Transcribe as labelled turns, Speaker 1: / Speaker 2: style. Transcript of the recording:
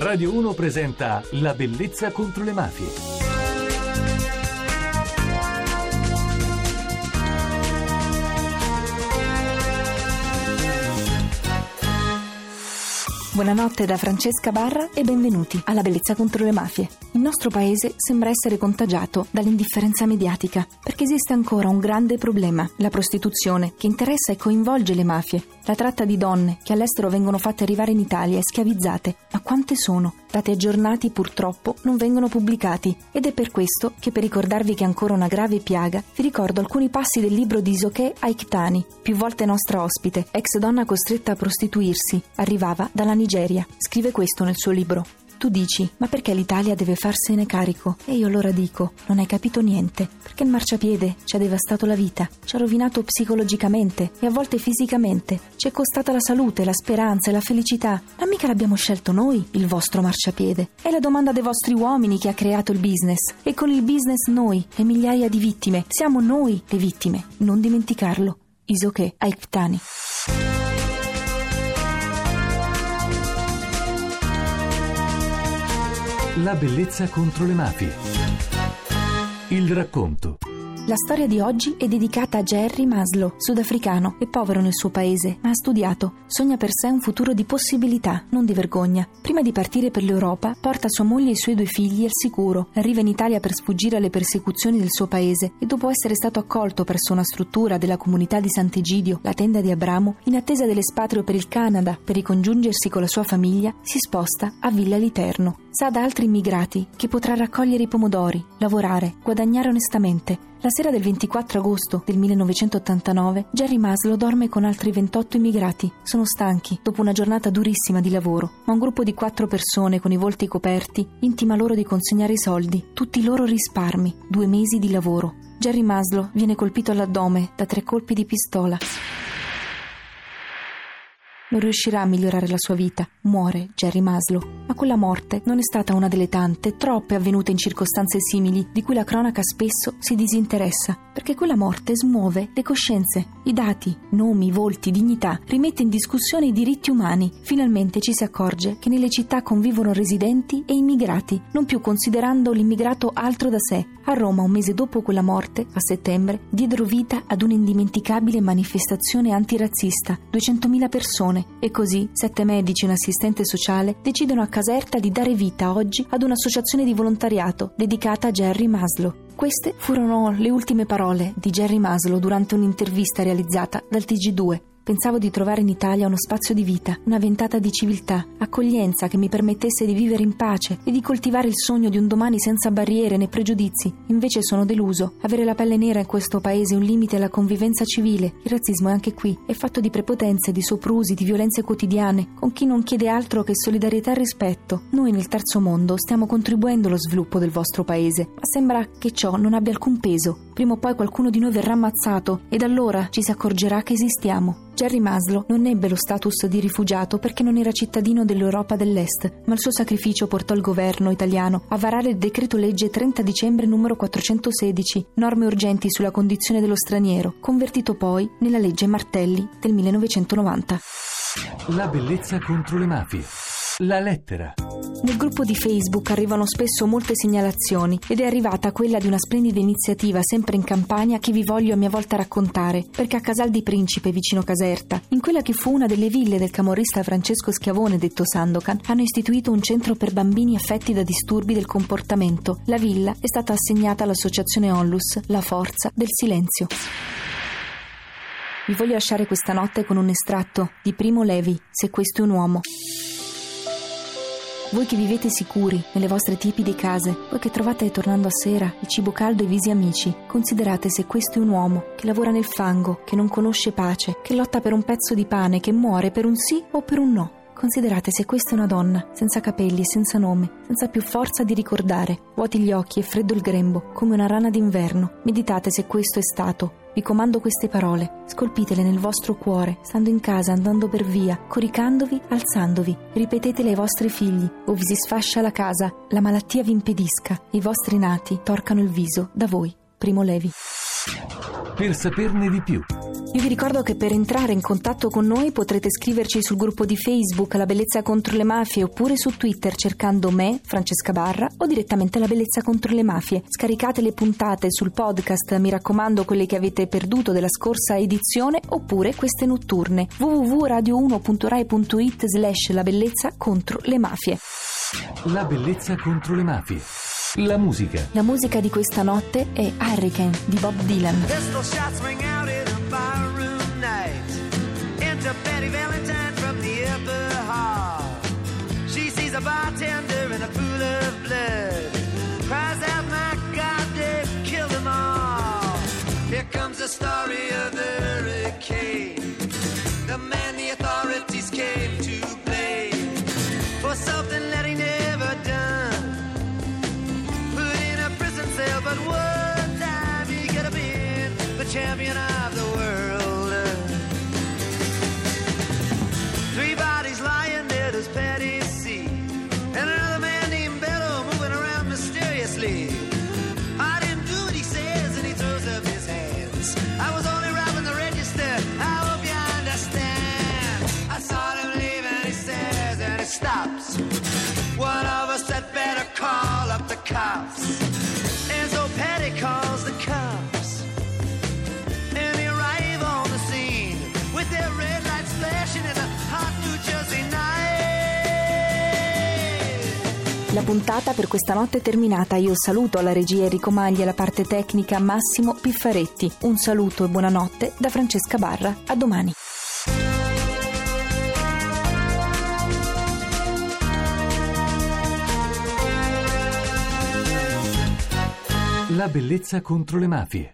Speaker 1: Radio 1 presenta La bellezza contro le mafie.
Speaker 2: Buonanotte da Francesca Barra e benvenuti alla Bellezza contro le mafie. Il nostro paese sembra essere contagiato dall'indifferenza mediatica, perché esiste ancora un grande problema, la prostituzione, che interessa e coinvolge le mafie, la tratta di donne che all'estero vengono fatte arrivare in Italia e schiavizzate. Ma quante sono? Dati aggiornati purtroppo non vengono pubblicati ed è per questo che per ricordarvi che è ancora una grave piaga vi ricordo alcuni passi del libro di Isoke Aiktani, più volte nostra ospite, ex donna costretta a prostituirsi, arrivava dalla Nigeria. Scrive questo nel suo libro. Tu dici, ma perché l'Italia deve farsene carico? E io allora dico, non hai capito niente, perché il marciapiede ci ha devastato la vita, ci ha rovinato psicologicamente e a volte fisicamente, ci è costata la salute, la speranza e la felicità, ma mica l'abbiamo scelto noi, il vostro marciapiede. È la domanda dei vostri uomini che ha creato il business e con il business noi, le migliaia di vittime, siamo noi le vittime, non dimenticarlo. Isoke Aiktani.
Speaker 1: La bellezza contro le mafie. Il racconto.
Speaker 2: La storia di oggi è dedicata a Jerry Maslow, sudafricano e povero nel suo paese, ma ha studiato. Sogna per sé un futuro di possibilità, non di vergogna. Prima di partire per l'Europa, porta sua moglie e i suoi due figli al sicuro. Arriva in Italia per sfuggire alle persecuzioni del suo paese e dopo essere stato accolto presso una struttura della comunità di Sant'Egidio, la tenda di Abramo, in attesa dell'espatrio per il Canada per ricongiungersi con la sua famiglia, si sposta a Villa Literno. Sa da altri immigrati che potrà raccogliere i pomodori, lavorare, guadagnare onestamente. La sera del 24 agosto del 1989, Jerry Maslow dorme con altri 28 immigrati. Sono stanchi, dopo una giornata durissima di lavoro, ma un gruppo di quattro persone con i volti coperti intima loro di consegnare i soldi, tutti i loro risparmi, due mesi di lavoro. Jerry Maslow viene colpito all'addome da tre colpi di pistola. Non riuscirà a migliorare la sua vita. Muore Jerry Maslow. Ma quella morte non è stata una delle tante, troppe avvenute in circostanze simili, di cui la cronaca spesso si disinteressa, perché quella morte smuove le coscienze, i dati, nomi, volti, dignità, rimette in discussione i diritti umani. Finalmente ci si accorge che nelle città convivono residenti e immigrati, non più considerando l'immigrato altro da sé. A Roma, un mese dopo quella morte, a settembre, diedero vita ad un'indimenticabile manifestazione antirazzista. 200.000 persone persone e così sette medici e un assistente sociale decidono a Caserta di dare vita oggi ad un'associazione di volontariato dedicata a Jerry Maslow. Queste furono le ultime parole di Jerry Maslow durante un'intervista realizzata dal TG2 Pensavo di trovare in Italia uno spazio di vita, una ventata di civiltà, accoglienza che mi permettesse di vivere in pace e di coltivare il sogno di un domani senza barriere né pregiudizi. Invece sono deluso. Avere la pelle nera in questo paese è un limite alla convivenza civile. Il razzismo è anche qui. È fatto di prepotenze, di soprusi, di violenze quotidiane, con chi non chiede altro che solidarietà e rispetto. Noi nel terzo mondo stiamo contribuendo allo sviluppo del vostro paese, ma sembra che ciò non abbia alcun peso. Prima o poi qualcuno di noi verrà ammazzato ed allora ci si accorgerà che esistiamo. Jerry Maslow non ebbe lo status di rifugiato perché non era cittadino dell'Europa dell'Est, ma il suo sacrificio portò il governo italiano a varare il decreto legge 30 dicembre numero 416, norme urgenti sulla condizione dello straniero, convertito poi nella legge Martelli del 1990.
Speaker 1: La bellezza contro le mafie. La lettera.
Speaker 2: Nel gruppo di Facebook arrivano spesso molte segnalazioni ed è arrivata quella di una splendida iniziativa sempre in campagna che vi voglio a mia volta raccontare, perché a Casal di Principe, vicino Caserta, in quella che fu una delle ville del camorrista Francesco Schiavone, detto Sandokan, hanno istituito un centro per bambini affetti da disturbi del comportamento. La villa è stata assegnata all'associazione Onlus, la forza del silenzio. Vi voglio lasciare questa notte con un estratto di Primo Levi, Se questo è un uomo. Voi che vivete sicuri nelle vostre tipide case, voi che trovate tornando a sera il cibo caldo e i visi amici, considerate se questo è un uomo che lavora nel fango, che non conosce pace, che lotta per un pezzo di pane, che muore per un sì o per un no. Considerate se questa è una donna, senza capelli e senza nome, senza più forza di ricordare, vuoti gli occhi e freddo il grembo, come una rana d'inverno. Meditate se questo è stato, vi comando queste parole, scolpitele nel vostro cuore, stando in casa, andando per via, coricandovi, alzandovi. Ripetetele ai vostri figli, o vi si sfascia la casa, la malattia vi impedisca, i vostri nati torcano il viso da voi. Primo Levi.
Speaker 1: per saperne di più.
Speaker 2: Io vi ricordo che per entrare in contatto con noi potrete scriverci sul gruppo di Facebook La Bellezza contro le Mafie oppure su Twitter cercando me, Francesca Barra, o direttamente La Bellezza contro le Mafie. Scaricate le puntate sul podcast, mi raccomando quelle che avete perduto della scorsa edizione oppure queste notturne www.radio1.rai.it slash La Bellezza contro le Mafie.
Speaker 1: La bellezza contro le mafie. La musica.
Speaker 2: La musica di questa notte è Hurricane di Bob Dylan.
Speaker 3: Betty Valentine from the upper hall. She sees a bartender in a pool of blood.
Speaker 2: La puntata per questa notte è terminata. Io saluto alla regia Enrico Magli e alla parte tecnica Massimo Piffaretti. Un saluto e buonanotte da Francesca Barra. A domani.
Speaker 1: La bellezza contro le mafie.